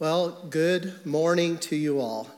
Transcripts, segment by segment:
Well, good morning to you all.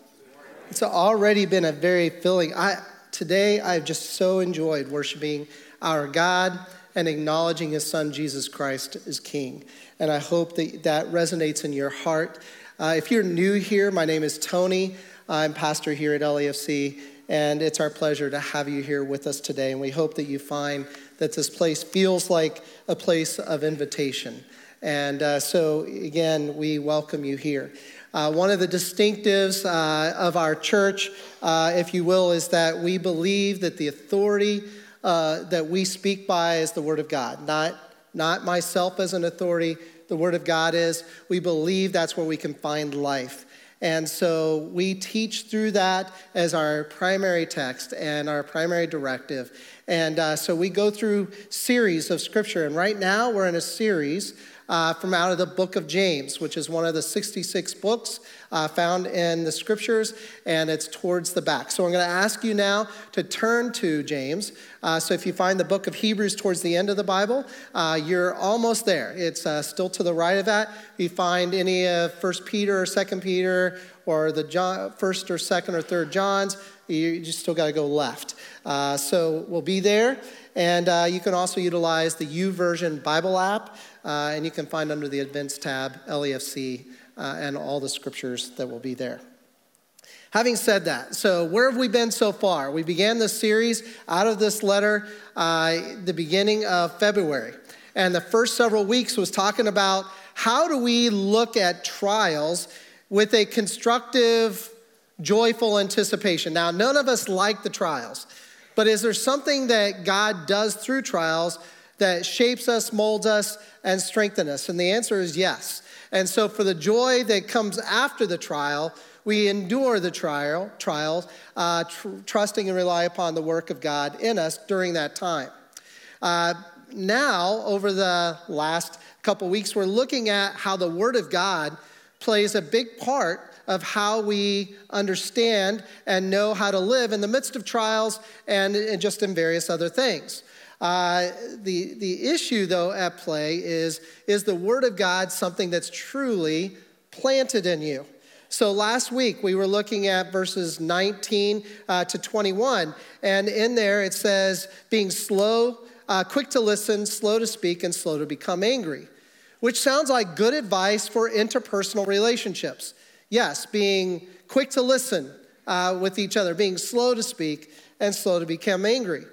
It's already been a very filling. I today I've just so enjoyed worshiping our God and acknowledging His Son Jesus Christ as King, and I hope that that resonates in your heart. Uh, if you're new here, my name is Tony. I'm pastor here at LAFC, and it's our pleasure to have you here with us today. And we hope that you find that this place feels like a place of invitation. And uh, so, again, we welcome you here. Uh, one of the distinctives uh, of our church, uh, if you will, is that we believe that the authority uh, that we speak by is the Word of God, not, not myself as an authority. The Word of God is. We believe that's where we can find life. And so we teach through that as our primary text and our primary directive. And uh, so we go through series of scripture. And right now we're in a series uh, from out of the book of James, which is one of the 66 books uh, found in the scriptures, and it's towards the back. So I'm going to ask you now to turn to James. Uh, so if you find the book of Hebrews towards the end of the Bible, uh, you're almost there. It's uh, still to the right of that. If you find any of First Peter or Second Peter or the John, first or second or third Johns, you, you still got to go left. Uh, so we'll be there. And uh, you can also utilize the YouVersion Bible app, uh, and you can find under the Events tab LAFC uh, and all the scriptures that will be there. Having said that, so where have we been so far? We began this series out of this letter uh, the beginning of February. And the first several weeks was talking about how do we look at trials with a constructive, joyful anticipation. Now, none of us like the trials. But is there something that God does through trials that shapes us, molds us, and strengthens us? And the answer is yes. And so, for the joy that comes after the trial, we endure the trial, trials, uh, tr- trusting and rely upon the work of God in us during that time. Uh, now, over the last couple weeks, we're looking at how the Word of God plays a big part of how we understand and know how to live in the midst of trials and, and just in various other things. Uh, the, the issue, though, at play is is the Word of God something that's truly planted in you? So last week we were looking at verses 19 uh, to 21, and in there it says, being slow, uh, quick to listen, slow to speak, and slow to become angry, which sounds like good advice for interpersonal relationships. Yes, being quick to listen uh, with each other, being slow to speak, and slow to become angry.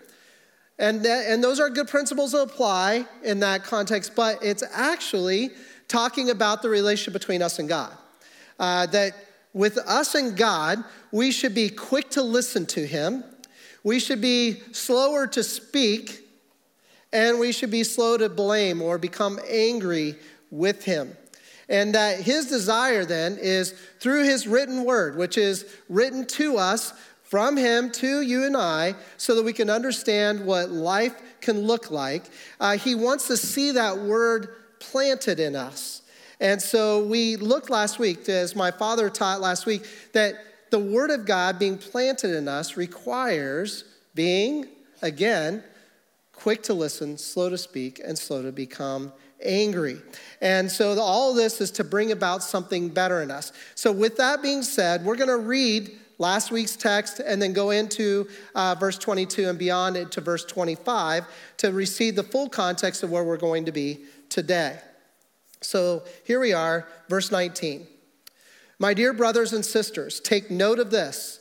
And, that, and those are good principles to apply in that context, but it's actually talking about the relationship between us and God. Uh, that with us and God, we should be quick to listen to Him, we should be slower to speak, and we should be slow to blame or become angry with Him. And that his desire then is through his written word, which is written to us from him to you and I, so that we can understand what life can look like. Uh, he wants to see that word planted in us. And so we looked last week, as my father taught last week, that the word of God being planted in us requires being, again, quick to listen, slow to speak, and slow to become angry. And so all of this is to bring about something better in us. So, with that being said, we're going to read last week's text and then go into uh, verse 22 and beyond it to verse 25 to receive the full context of where we're going to be today. So, here we are, verse 19. My dear brothers and sisters, take note of this.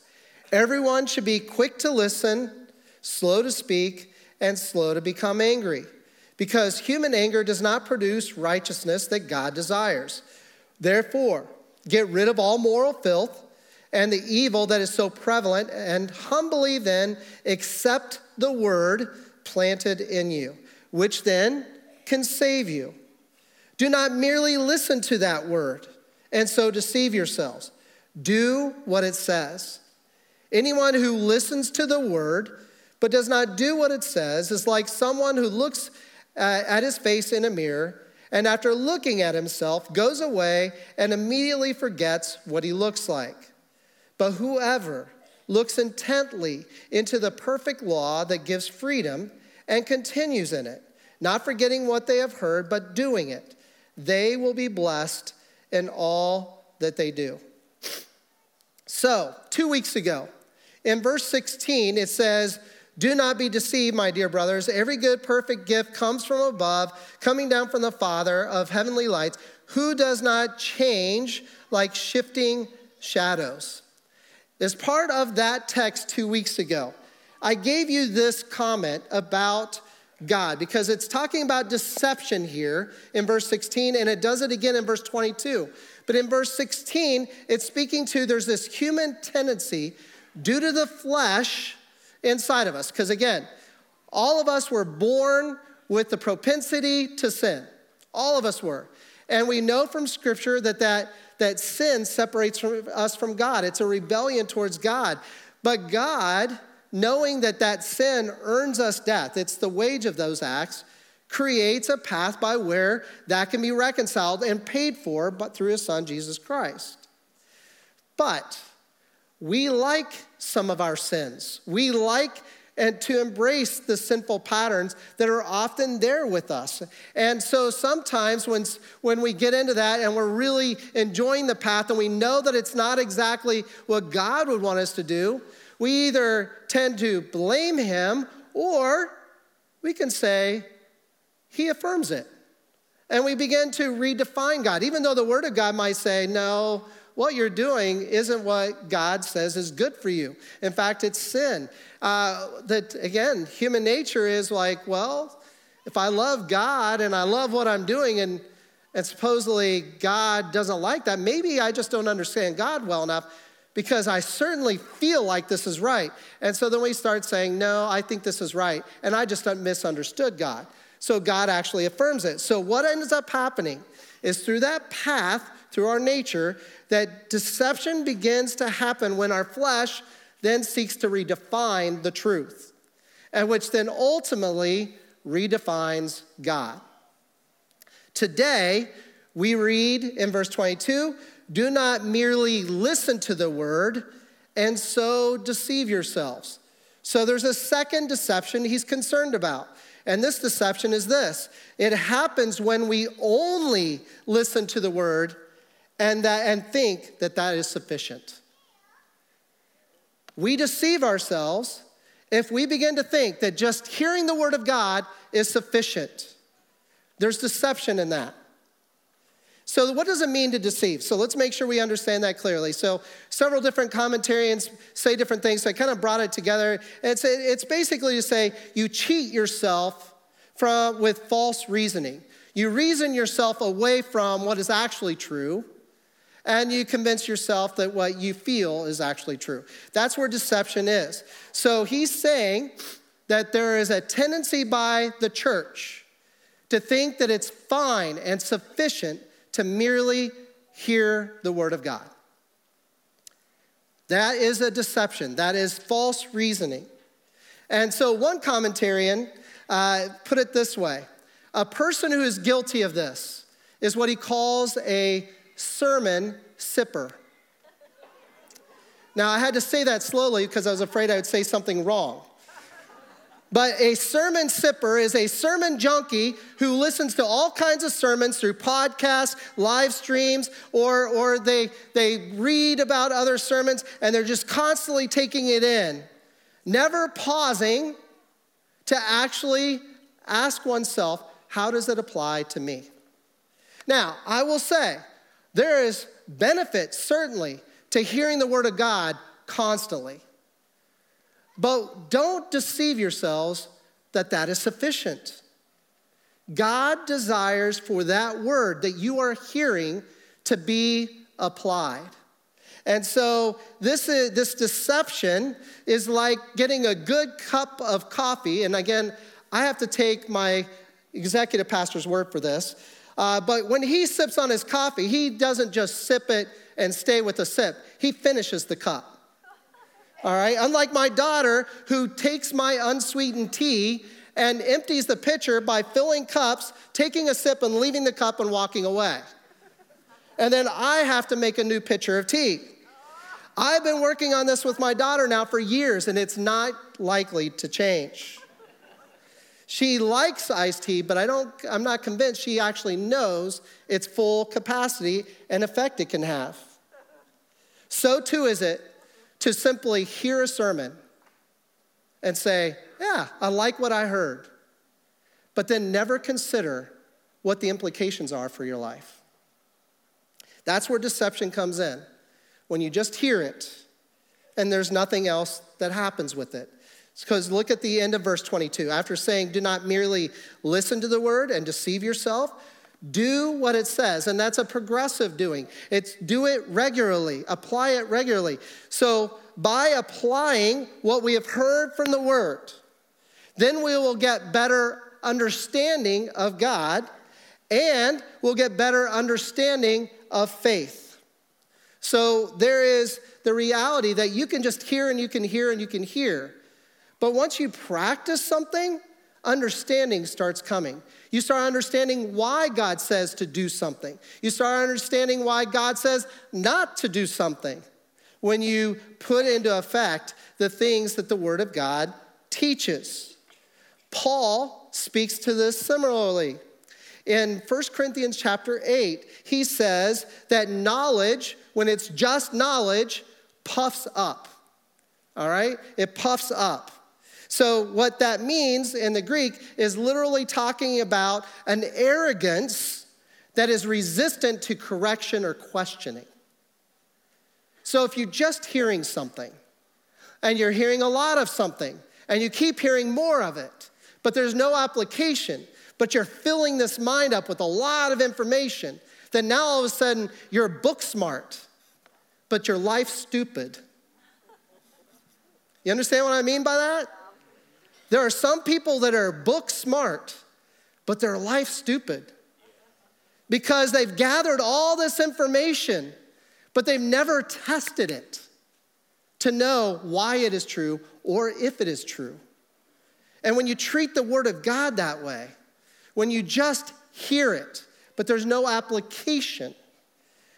Everyone should be quick to listen, slow to speak, and slow to become angry because human anger does not produce righteousness that God desires. Therefore, get rid of all moral filth and the evil that is so prevalent, and humbly then accept the word planted in you, which then can save you. Do not merely listen to that word and so deceive yourselves. Do what it says. Anyone who listens to the word but does not do what it says is like someone who looks Uh, at his face in a mirror, and after looking at himself, goes away and immediately forgets what he looks like. But whoever looks intently into the perfect law that gives freedom and continues in it, not forgetting what they have heard, but doing it, they will be blessed in all that they do. So, two weeks ago, in verse 16, it says, Do not be deceived, my dear brothers. Every good, perfect gift comes from above, coming down from the Father of heavenly lights, who does not change like shifting shadows. As part of that text two weeks ago, I gave you this comment about God because it's talking about deception here in verse 16, and it does it again in verse 22. But in verse 16, it's speaking to there's this human tendency due to the flesh inside of us. Because again, all of us were born with the propensity to sin. All of us were. And we know from Scripture that that, that sin separates from us from God. It's a rebellion towards God. But God, knowing that that sin earns us death, it's the wage of those acts, creates a path by where that can be reconciled and paid for but through his son Jesus Christ. But we like some of our sins. We like and to embrace the sinful patterns that are often there with us. And so sometimes when, when we get into that and we're really enjoying the path and we know that it's not exactly what God would want us to do, we either tend to blame Him or we can say, He affirms it. And we begin to redefine God, even though the Word of God might say, no, what you're doing isn't what God says is good for you. In fact, it's sin. Uh, that, again, human nature is like, well, if I love God and I love what I'm doing, and, and supposedly God doesn't like that, maybe I just don't understand God well enough because I certainly feel like this is right. And so then we start saying, no, I think this is right. And I just misunderstood God. So God actually affirms it. So what ends up happening is through that path, through our nature, that deception begins to happen when our flesh then seeks to redefine the truth, and which then ultimately redefines God. Today, we read in verse 22 do not merely listen to the word and so deceive yourselves. So there's a second deception he's concerned about. And this deception is this it happens when we only listen to the word and, that, and think that that is sufficient. We deceive ourselves if we begin to think that just hearing the word of God is sufficient. There's deception in that. So, what does it mean to deceive? So, let's make sure we understand that clearly. So, several different commentarians say different things. So, I kind of brought it together. It's, it's basically to say you cheat yourself from, with false reasoning. You reason yourself away from what is actually true and you convince yourself that what you feel is actually true. That's where deception is. So he's saying that there is a tendency by the church to think that it's fine and sufficient to merely hear the word of God. That is a deception, that is false reasoning. And so one commentarian uh, put it this way a person who is guilty of this is what he calls a sermon sipper. Now, I had to say that slowly because I was afraid I would say something wrong. But a sermon sipper is a sermon junkie who listens to all kinds of sermons through podcasts, live streams, or, or they, they read about other sermons and they're just constantly taking it in, never pausing to actually ask oneself, how does it apply to me? Now, I will say, there is benefit, certainly, to hearing the Word of God constantly. But don't deceive yourselves that that is sufficient. God desires for that word that you are hearing to be applied. And so this, is, this deception is like getting a good cup of coffee. And again, I have to take my executive pastor's word for this. Uh, but when he sips on his coffee, he doesn't just sip it and stay with the sip, he finishes the cup. All right? Unlike my daughter, who takes my unsweetened tea and empties the pitcher by filling cups, taking a sip, and leaving the cup and walking away. And then I have to make a new pitcher of tea. I've been working on this with my daughter now for years, and it's not likely to change. She likes iced tea, but I don't, I'm not convinced she actually knows its full capacity and effect it can have. So too is it to simply hear a sermon and say, Yeah, I like what I heard, but then never consider what the implications are for your life. That's where deception comes in. When you just hear it and there's nothing else that happens with it. Because look at the end of verse 22. After saying, Do not merely listen to the word and deceive yourself, do what it says. And that's a progressive doing. It's do it regularly, apply it regularly. So by applying what we have heard from the word, then we will get better understanding of God and we'll get better understanding of faith. So there is the reality that you can just hear and you can hear and you can hear. But once you practice something, understanding starts coming. You start understanding why God says to do something. You start understanding why God says not to do something when you put into effect the things that the Word of God teaches. Paul speaks to this similarly. In 1 Corinthians chapter 8, he says that knowledge, when it's just knowledge, puffs up. All right? It puffs up. So, what that means in the Greek is literally talking about an arrogance that is resistant to correction or questioning. So, if you're just hearing something and you're hearing a lot of something and you keep hearing more of it, but there's no application, but you're filling this mind up with a lot of information, then now all of a sudden you're book smart, but your life stupid. You understand what I mean by that? There are some people that are book smart, but they're life stupid because they've gathered all this information, but they've never tested it to know why it is true or if it is true. And when you treat the Word of God that way, when you just hear it, but there's no application,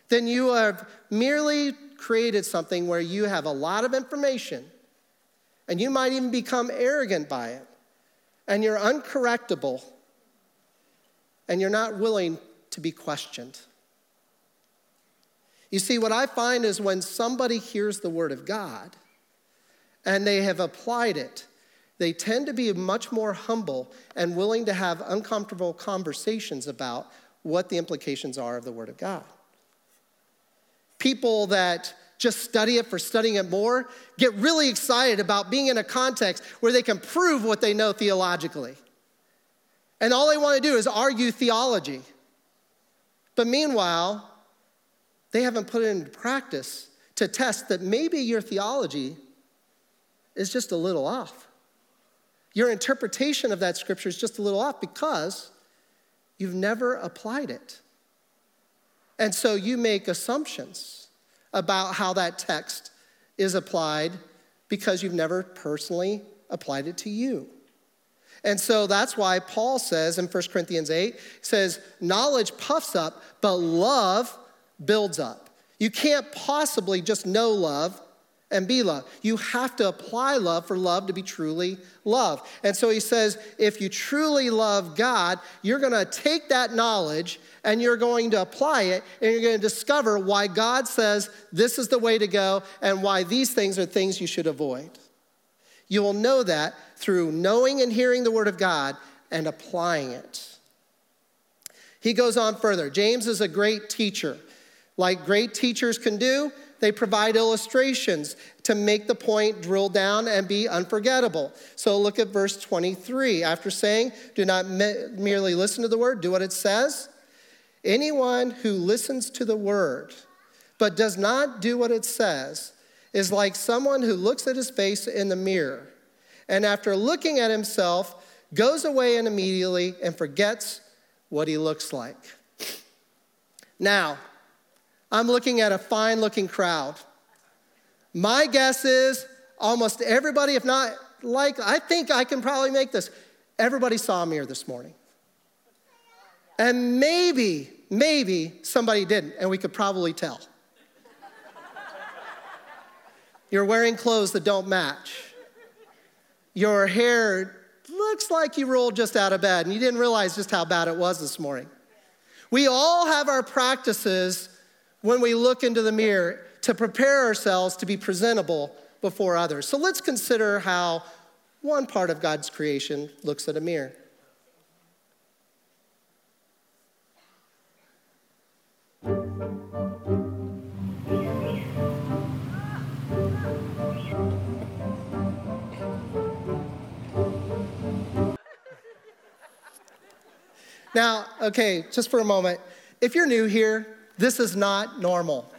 then you have merely created something where you have a lot of information and you might even become arrogant by it. And you're uncorrectable. And you're not willing to be questioned. You see, what I find is when somebody hears the word of God and they have applied it, they tend to be much more humble and willing to have uncomfortable conversations about what the implications are of the word of God. People that just study it for studying it more, get really excited about being in a context where they can prove what they know theologically. And all they want to do is argue theology. But meanwhile, they haven't put it into practice to test that maybe your theology is just a little off. Your interpretation of that scripture is just a little off because you've never applied it. And so you make assumptions about how that text is applied because you've never personally applied it to you. And so that's why Paul says in 1 Corinthians 8, says, knowledge puffs up, but love builds up. You can't possibly just know love and be love. You have to apply love for love to be truly love. And so he says, if you truly love God, you're going to take that knowledge and you're going to apply it and you're going to discover why God says this is the way to go and why these things are things you should avoid. You will know that through knowing and hearing the word of God and applying it. He goes on further. James is a great teacher. Like great teachers can do, they provide illustrations to make the point drill down and be unforgettable. So look at verse 23. After saying, Do not me- merely listen to the word, do what it says. Anyone who listens to the word but does not do what it says is like someone who looks at his face in the mirror and after looking at himself goes away and immediately and forgets what he looks like. Now, I'm looking at a fine looking crowd. My guess is almost everybody, if not like, I think I can probably make this. Everybody saw me here this morning. And maybe, maybe somebody didn't, and we could probably tell. You're wearing clothes that don't match. Your hair looks like you rolled just out of bed and you didn't realize just how bad it was this morning. We all have our practices when we look into the mirror to prepare ourselves to be presentable before others. So let's consider how one part of God's creation looks at a mirror. Now, okay, just for a moment, if you're new here, this is not normal.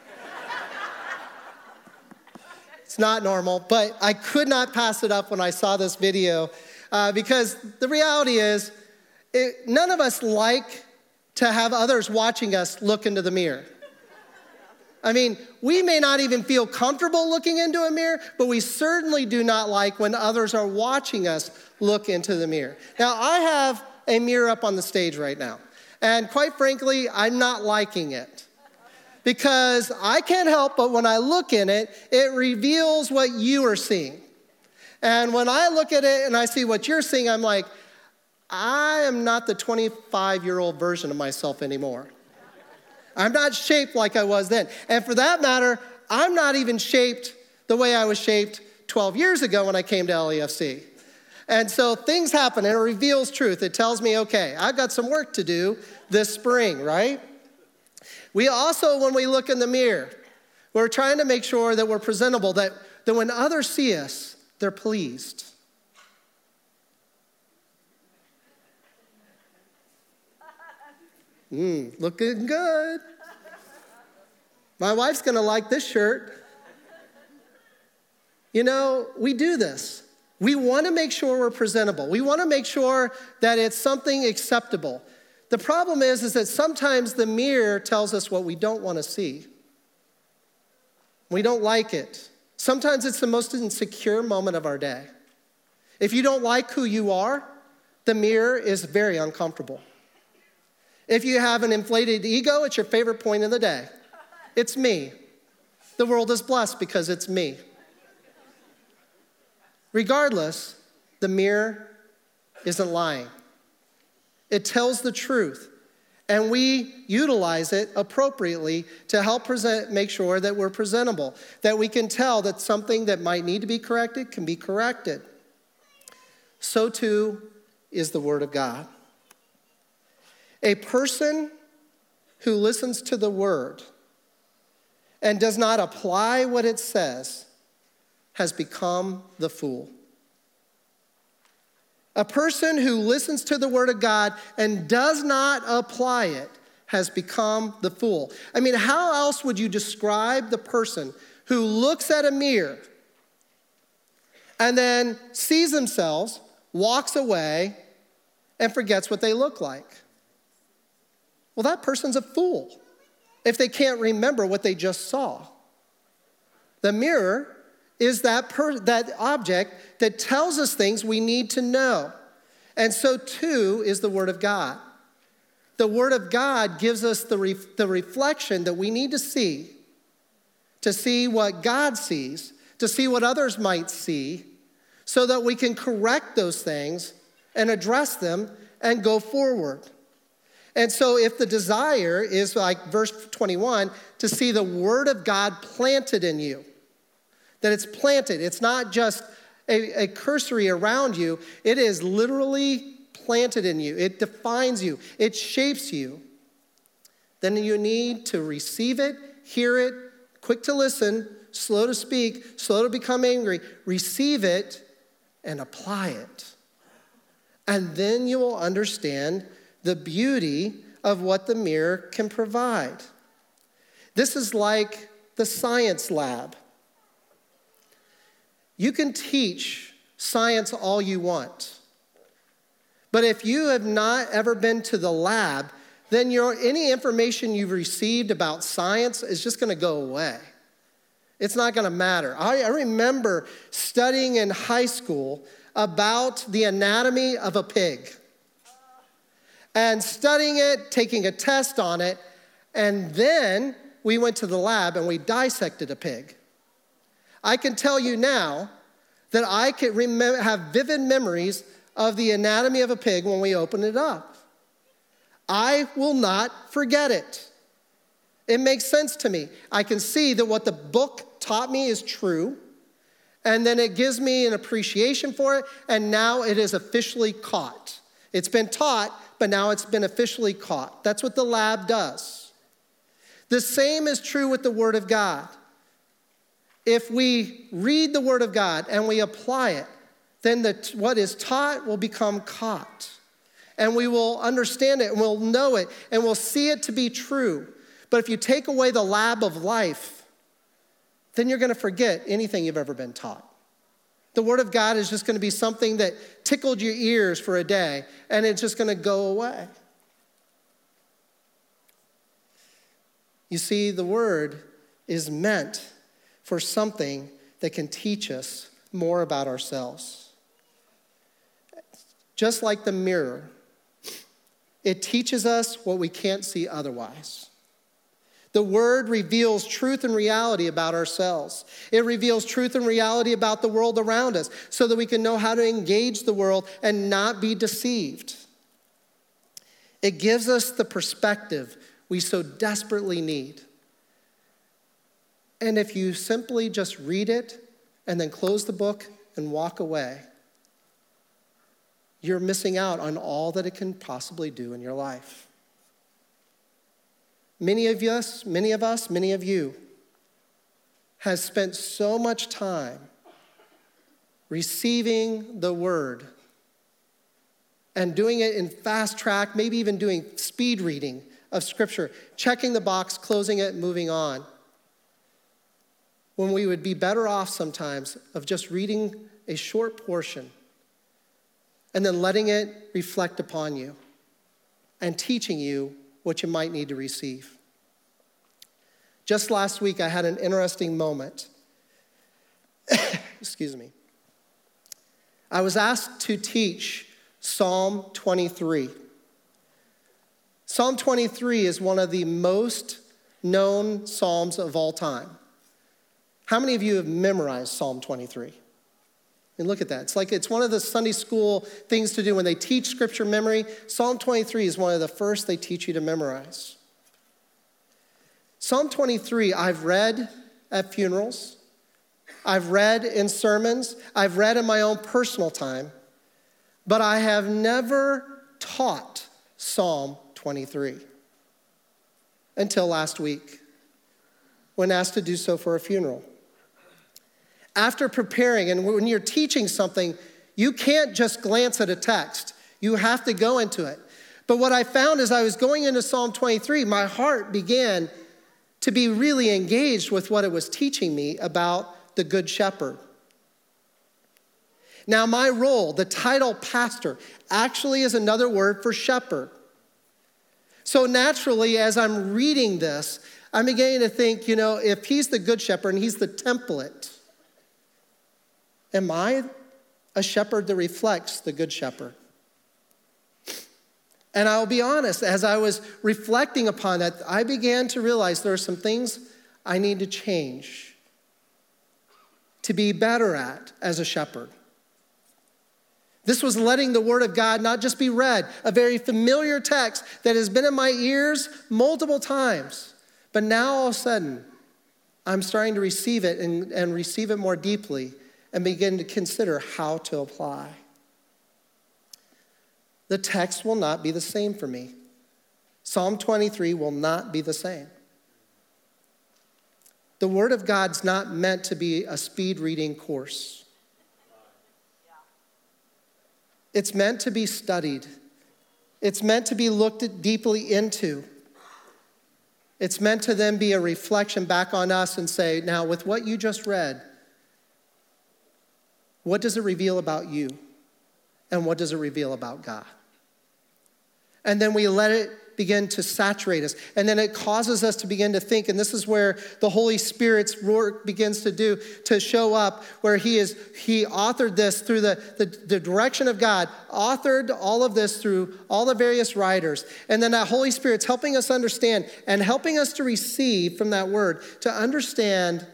it's not normal, but I could not pass it up when I saw this video uh, because the reality is, it, none of us like to have others watching us look into the mirror. I mean, we may not even feel comfortable looking into a mirror, but we certainly do not like when others are watching us look into the mirror. Now, I have a mirror up on the stage right now. And quite frankly, I'm not liking it. Because I can't help but when I look in it, it reveals what you are seeing. And when I look at it and I see what you're seeing, I'm like, I am not the 25 year old version of myself anymore. I'm not shaped like I was then. And for that matter, I'm not even shaped the way I was shaped 12 years ago when I came to LEFC. And so things happen and it reveals truth. It tells me, okay, I've got some work to do this spring, right? We also, when we look in the mirror, we're trying to make sure that we're presentable, that, that when others see us, they're pleased. Mmm, looking good. My wife's gonna like this shirt. You know, we do this. We want to make sure we're presentable. We want to make sure that it's something acceptable. The problem is, is that sometimes the mirror tells us what we don't want to see. We don't like it. Sometimes it's the most insecure moment of our day. If you don't like who you are, the mirror is very uncomfortable. If you have an inflated ego, it's your favorite point of the day. It's me. The world is blessed because it's me. Regardless, the mirror isn't lying. It tells the truth, and we utilize it appropriately to help present, make sure that we're presentable, that we can tell that something that might need to be corrected can be corrected. So too is the Word of God. A person who listens to the Word and does not apply what it says has become the fool. A person who listens to the word of God and does not apply it has become the fool. I mean, how else would you describe the person who looks at a mirror and then sees themselves, walks away, and forgets what they look like? Well, that person's a fool if they can't remember what they just saw. The mirror is that, per, that object that tells us things we need to know. And so, too, is the Word of God. The Word of God gives us the, re, the reflection that we need to see, to see what God sees, to see what others might see, so that we can correct those things and address them and go forward. And so, if the desire is like verse 21, to see the Word of God planted in you, that it's planted. It's not just a, a cursory around you, it is literally planted in you. It defines you, it shapes you. Then you need to receive it, hear it, quick to listen, slow to speak, slow to become angry. Receive it and apply it. And then you will understand the beauty of what the mirror can provide. This is like the science lab. You can teach science all you want. But if you have not ever been to the lab, then your, any information you've received about science is just going to go away. It's not going to matter. I, I remember studying in high school about the anatomy of a pig and studying it, taking a test on it, and then we went to the lab and we dissected a pig. I can tell you now that I can remember, have vivid memories of the anatomy of a pig when we open it up. I will not forget it. It makes sense to me. I can see that what the book taught me is true, and then it gives me an appreciation for it, and now it is officially caught. It's been taught, but now it's been officially caught. That's what the lab does. The same is true with the Word of God. If we read the Word of God and we apply it, then the, what is taught will become caught. And we will understand it and we'll know it and we'll see it to be true. But if you take away the lab of life, then you're going to forget anything you've ever been taught. The Word of God is just going to be something that tickled your ears for a day and it's just going to go away. You see, the Word is meant for something that can teach us more about ourselves. Just like the mirror, it teaches us what we can't see otherwise. The word reveals truth and reality about ourselves. It reveals truth and reality about the world around us so that we can know how to engage the world and not be deceived. It gives us the perspective we so desperately need. And if you simply just read it and then close the book and walk away, you're missing out on all that it can possibly do in your life. Many of us, many of us, many of you has spent so much time receiving the word and doing it in fast track, maybe even doing speed reading of scripture, checking the box, closing it, moving on. When we would be better off sometimes of just reading a short portion and then letting it reflect upon you and teaching you what you might need to receive. Just last week, I had an interesting moment. Excuse me. I was asked to teach Psalm 23. Psalm 23 is one of the most known Psalms of all time. How many of you have memorized Psalm 23? And look at that. It's like it's one of the Sunday school things to do when they teach scripture memory. Psalm 23 is one of the first they teach you to memorize. Psalm 23, I've read at funerals, I've read in sermons, I've read in my own personal time, but I have never taught Psalm 23 until last week when asked to do so for a funeral after preparing, and when you're teaching something, you can't just glance at a text, you have to go into it. But what I found as I was going into Psalm 23, my heart began to be really engaged with what it was teaching me about the Good Shepherd. Now, my role, the title pastor, actually is another word for shepherd. So naturally, as I'm reading this, I'm beginning to think, you know, if he's the good shepherd and he's the template, Am I a shepherd that reflects the good shepherd? And I'll be honest, as I was reflecting upon that, I began to realize there are some things I need to change to be better at as a shepherd. This was letting the Word of God not just be read, a very familiar text that has been in my ears multiple times, but now all of a sudden, I'm starting to receive it and, and receive it more deeply and begin to consider how to apply. The text will not be the same for me. Psalm 23 will not be the same. The Word of God's not meant to be a speed reading course. It's meant to be studied. It's meant to be looked deeply into. It's meant to then be a reflection back on us and say, now, with what you just read, what does it reveal about you? And what does it reveal about God? And then we let it begin to saturate us. And then it causes us to begin to think, and this is where the Holy Spirit's work begins to do, to show up, where He is, He authored this through the, the, the direction of God, authored all of this through all the various writers. And then that Holy Spirit's helping us understand and helping us to receive from that word, to understand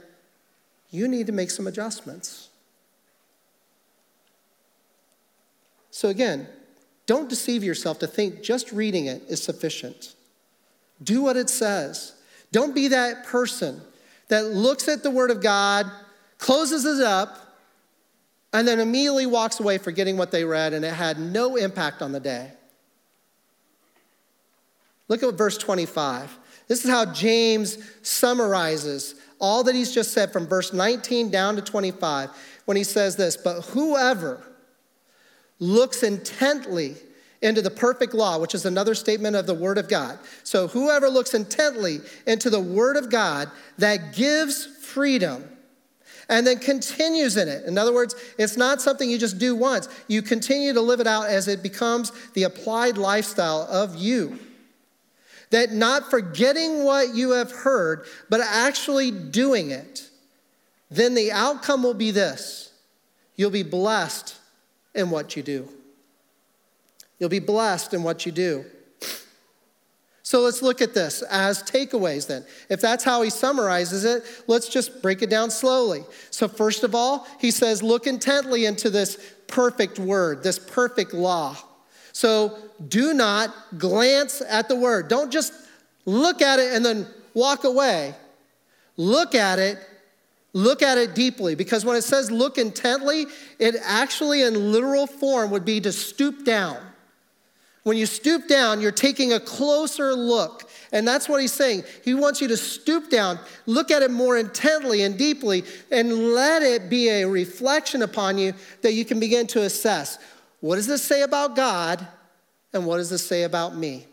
you need to make some adjustments. So, again, don't deceive yourself to think just reading it is sufficient. Do what it says. Don't be that person that looks at the Word of God, closes it up, and then immediately walks away forgetting what they read and it had no impact on the day. Look at verse 25. This is how James summarizes all that he's just said from verse 19 down to 25 when he says this But whoever looks intently into the perfect law, which is another statement of the Word of God. So, whoever looks intently into the Word of God that gives freedom and then continues in it. In other words, it's not something you just do once, you continue to live it out as it becomes the applied lifestyle of you. That not forgetting what you have heard, but actually doing it, then the outcome will be this you'll be blessed in what you do. You'll be blessed in what you do. So let's look at this as takeaways then. If that's how he summarizes it, let's just break it down slowly. So, first of all, he says, look intently into this perfect word, this perfect law. So, do not glance at the word. Don't just look at it and then walk away. Look at it, look at it deeply, because when it says look intently, it actually, in literal form, would be to stoop down. When you stoop down, you're taking a closer look. And that's what he's saying. He wants you to stoop down, look at it more intently and deeply, and let it be a reflection upon you that you can begin to assess what does this say about God, and what does this say about me?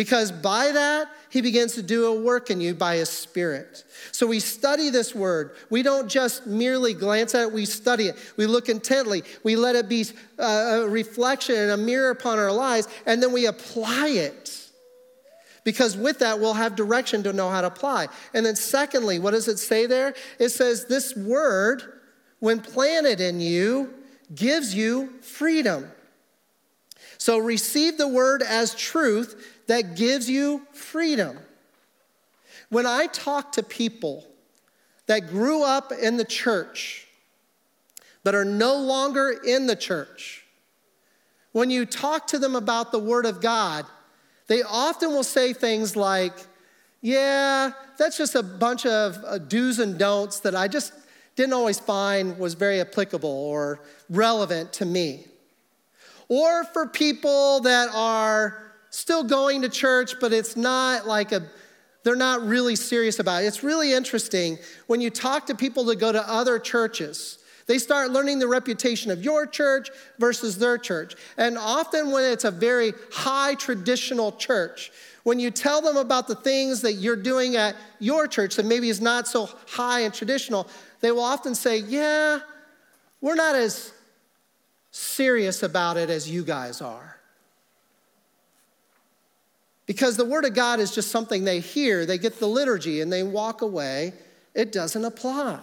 Because by that, he begins to do a work in you by his spirit. So we study this word. We don't just merely glance at it, we study it. We look intently. We let it be uh, a reflection and a mirror upon our lives, and then we apply it. Because with that, we'll have direction to know how to apply. And then, secondly, what does it say there? It says, This word, when planted in you, gives you freedom. So receive the word as truth that gives you freedom. When I talk to people that grew up in the church but are no longer in the church, when you talk to them about the Word of God, they often will say things like, Yeah, that's just a bunch of uh, do's and don'ts that I just didn't always find was very applicable or relevant to me. Or for people that are still going to church, but it's not like a, they're not really serious about it. It's really interesting when you talk to people that go to other churches. They start learning the reputation of your church versus their church. And often, when it's a very high traditional church, when you tell them about the things that you're doing at your church that maybe is not so high and traditional, they will often say, Yeah, we're not as serious about it as you guys are. Because the Word of God is just something they hear, they get the liturgy, and they walk away. It doesn't apply.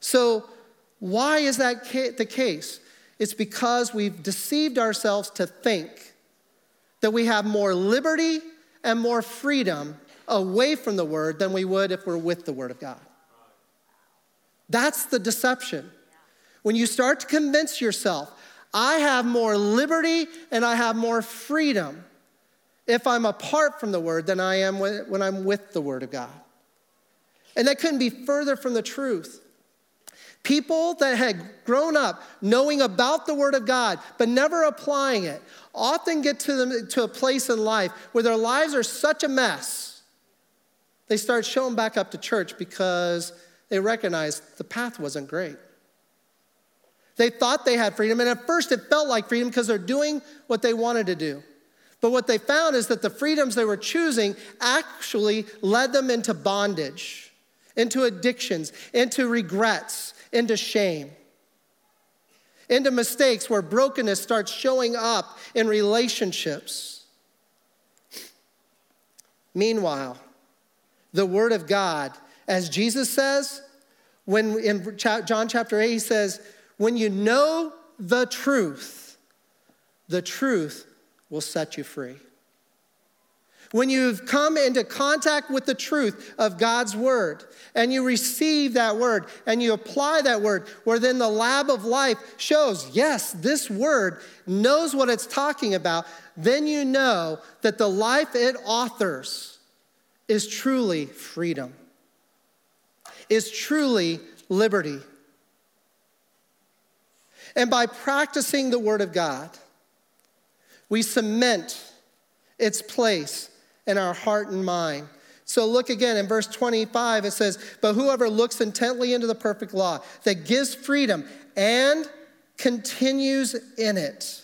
So, why is that the case? It's because we've deceived ourselves to think that we have more liberty and more freedom away from the Word than we would if we're with the Word of God. That's the deception. When you start to convince yourself, I have more liberty and I have more freedom if I'm apart from the Word than I am when I'm with the Word of God. And that couldn't be further from the truth. People that had grown up knowing about the Word of God, but never applying it, often get to, them, to a place in life where their lives are such a mess, they start showing back up to church because they recognize the path wasn't great. They thought they had freedom, and at first it felt like freedom because they're doing what they wanted to do. But what they found is that the freedoms they were choosing actually led them into bondage, into addictions, into regrets, into shame, into mistakes where brokenness starts showing up in relationships. Meanwhile, the Word of God, as Jesus says, when in John chapter 8, he says, when you know the truth, the truth will set you free. When you've come into contact with the truth of God's word and you receive that word and you apply that word, where then the lab of life shows, yes, this word knows what it's talking about, then you know that the life it authors is truly freedom, is truly liberty. And by practicing the Word of God, we cement its place in our heart and mind. So look again in verse 25, it says, But whoever looks intently into the perfect law that gives freedom and continues in it.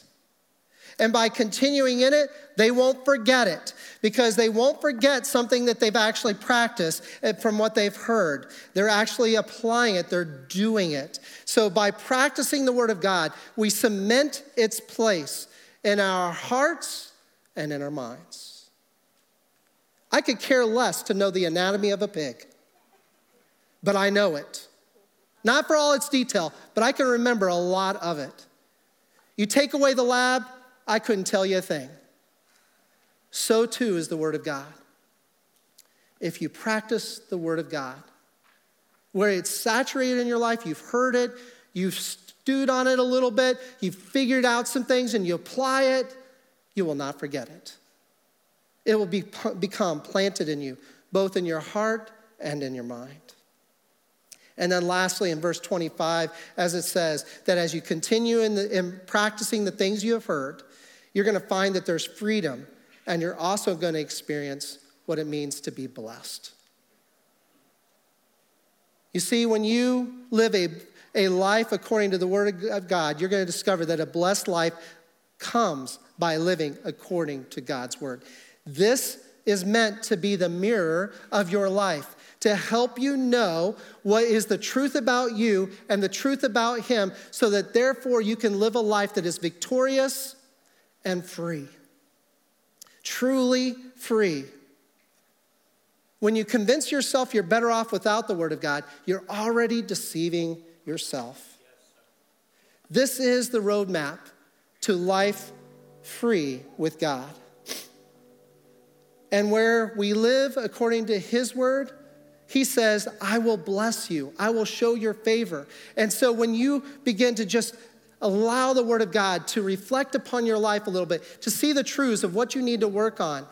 And by continuing in it, they won't forget it because they won't forget something that they've actually practiced eh, from what they've heard. They're actually applying it, they're doing it. So by practicing the Word of God, we cement its place in our hearts and in our minds. I could care less to know the anatomy of a pig, but I know it. Not for all its detail, but I can remember a lot of it. You take away the lab, I couldn't tell you a thing. So too is the Word of God. If you practice the Word of God, where it's saturated in your life, you've heard it, you've stewed on it a little bit, you've figured out some things, and you apply it, you will not forget it. It will be, become planted in you, both in your heart and in your mind. And then lastly, in verse 25, as it says, that as you continue in, the, in practicing the things you have heard, you're going to find that there's freedom, and you're also going to experience what it means to be blessed. You see, when you live a, a life according to the Word of God, you're going to discover that a blessed life comes by living according to God's Word. This is meant to be the mirror of your life to help you know what is the truth about you and the truth about Him, so that therefore you can live a life that is victorious and free. Truly free. When you convince yourself you're better off without the Word of God, you're already deceiving yourself. This is the roadmap to life free with God. And where we live according to His Word, he says, I will bless you, I will show your favor. And so when you begin to just allow the Word of God to reflect upon your life a little bit, to see the truths of what you need to work on,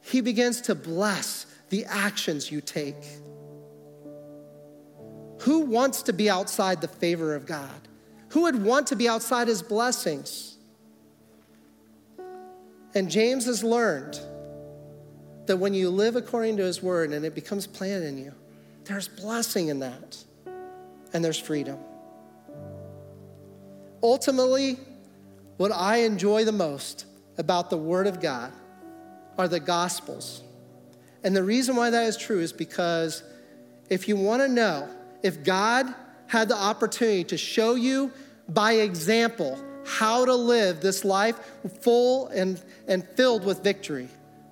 He begins to bless the actions you take. Who wants to be outside the favor of God? Who would want to be outside His blessings? And James has learned that when you live according to his word and it becomes planted in you, there's blessing in that and there's freedom. Ultimately, what I enjoy the most about the word of God are the gospels. And the reason why that is true is because if you want to know if God had the opportunity to show you by example how to live this life full and, and filled with victory,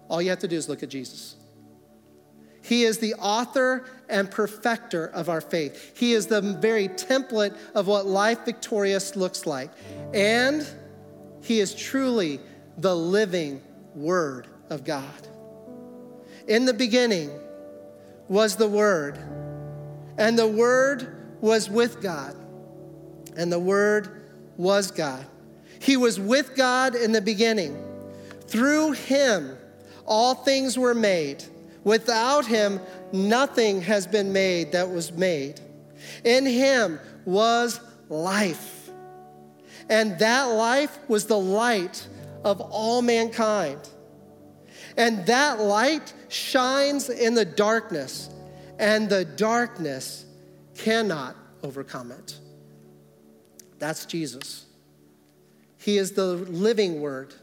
all you have to do is look at Jesus. He is the author and perfecter of our faith. He is the very template of what life victorious looks like. And he is truly the living Word of God. In the beginning was the Word, and the Word was with God, and the Word was God. He was with God in the beginning. Through him, all things were made. Without him, nothing has been made that was made. In him was life. And that life was the light of all mankind. And that light shines in the darkness, and the darkness cannot overcome it. That's Jesus. He is the living word,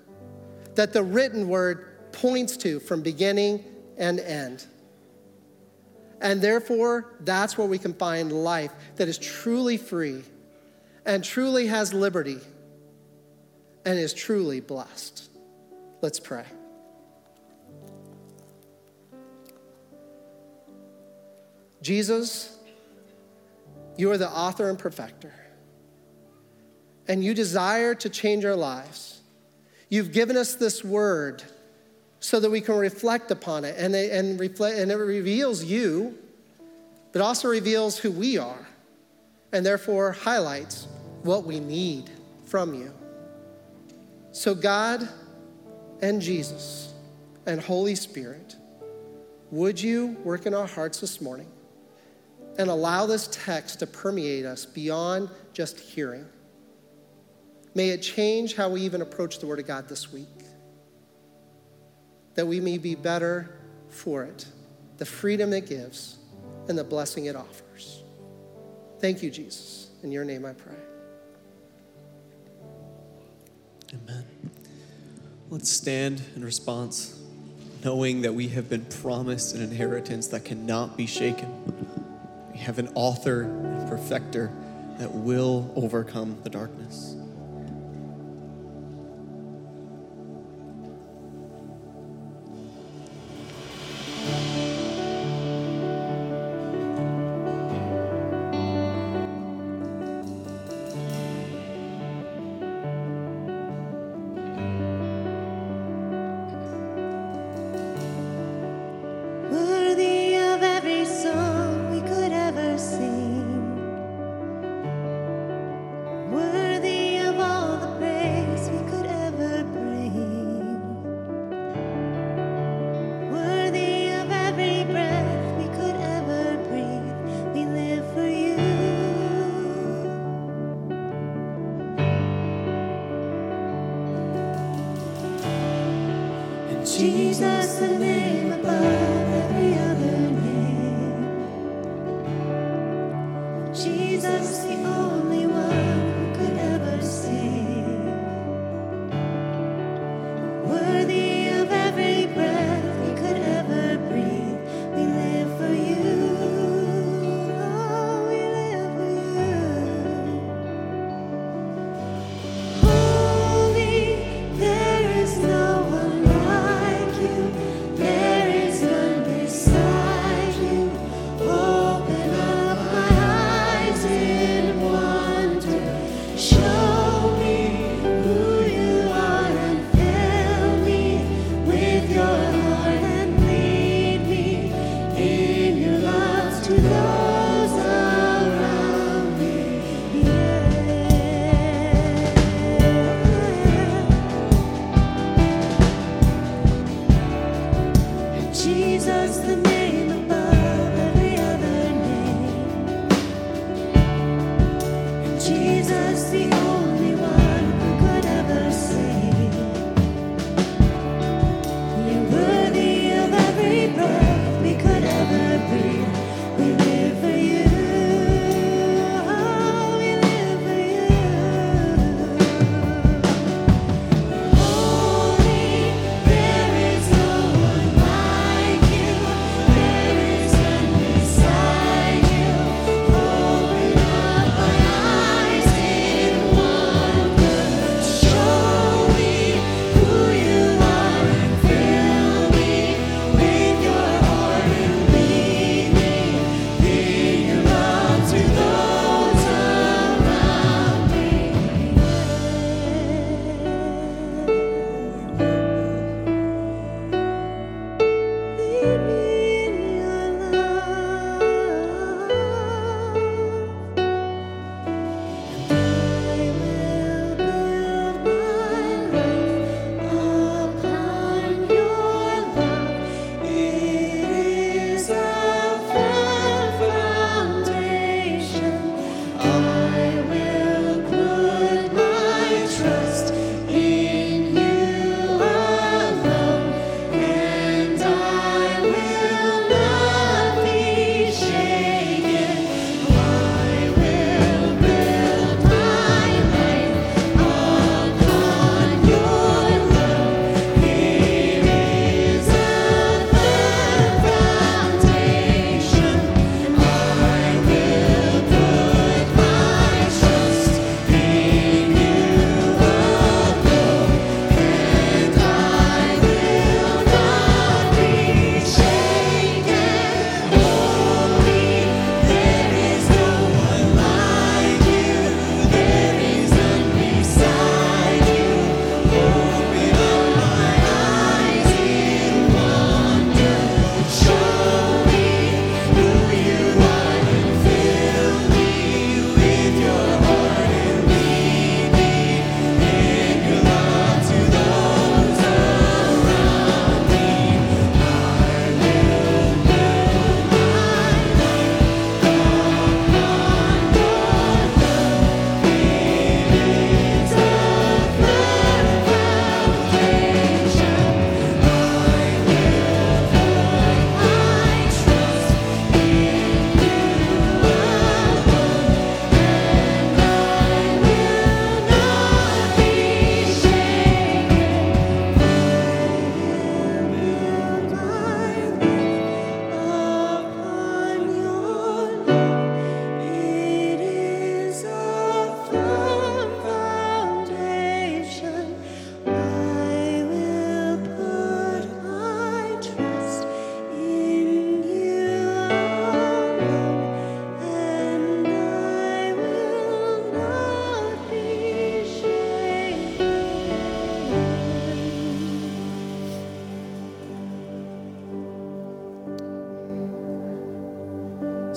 that the written word points to from beginning and end. And therefore, that's where we can find life that is truly free and truly has liberty and is truly blessed. Let's pray. Jesus, you are the author and perfecter, and you desire to change our lives. You've given us this word so that we can reflect upon it and, and, reflect, and it reveals you, but also reveals who we are, and therefore highlights what we need from you. So, God and Jesus and Holy Spirit, would you work in our hearts this morning and allow this text to permeate us beyond just hearing? May it change how we even approach the Word of God this week. That we may be better for it, the freedom it gives, and the blessing it offers. Thank you, Jesus. In your name I pray. Amen. Let's stand in response, knowing that we have been promised an inheritance that cannot be shaken. We have an author and perfecter that will overcome the darkness. Jesus, the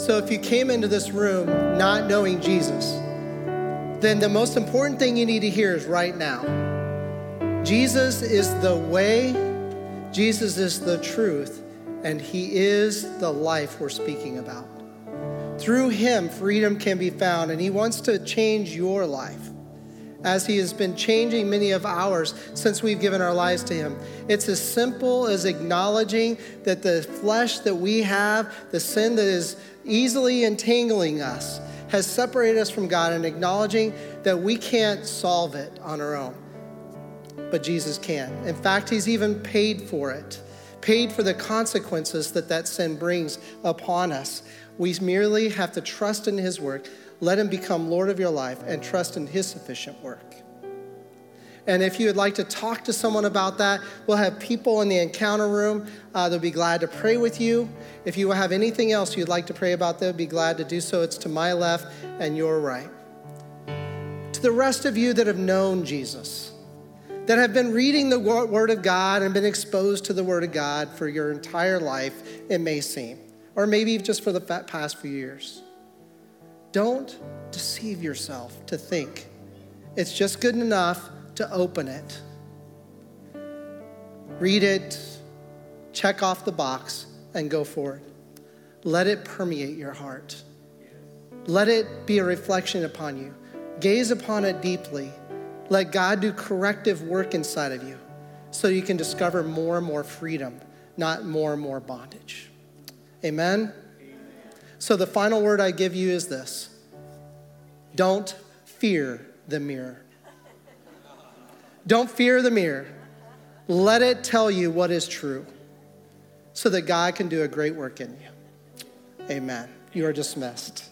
So if you came into this room not knowing Jesus, then the most important thing you need to hear is right now. Jesus is the way, Jesus is the truth, and He is the life we're speaking about. Through Him, freedom can be found, and He wants to change your life as He has been changing many of ours since we've given our lives to Him. It's as simple as acknowledging that the flesh that we have, the sin that is easily entangling us, has separated us from God, and acknowledging that we can't solve it on our own but Jesus can. In fact, He's even paid for it, paid for the consequences that that sin brings upon us. We merely have to trust in His work, let Him become Lord of your life, and trust in His sufficient work. And if you would like to talk to someone about that, we'll have people in the encounter room. Uh, they'll be glad to pray with you. If you have anything else you'd like to pray about, they'll be glad to do so. It's to my left and your right. To the rest of you that have known Jesus, that have been reading the Word of God and been exposed to the Word of God for your entire life, it may seem, or maybe just for the past few years. Don't deceive yourself to think it's just good enough to open it. Read it, check off the box, and go forward. Let it permeate your heart. Let it be a reflection upon you. Gaze upon it deeply let God do corrective work inside of you so you can discover more and more freedom, not more and more bondage. Amen? Amen? So the final word I give you is this don't fear the mirror. Don't fear the mirror. Let it tell you what is true so that God can do a great work in you. Amen. You are dismissed.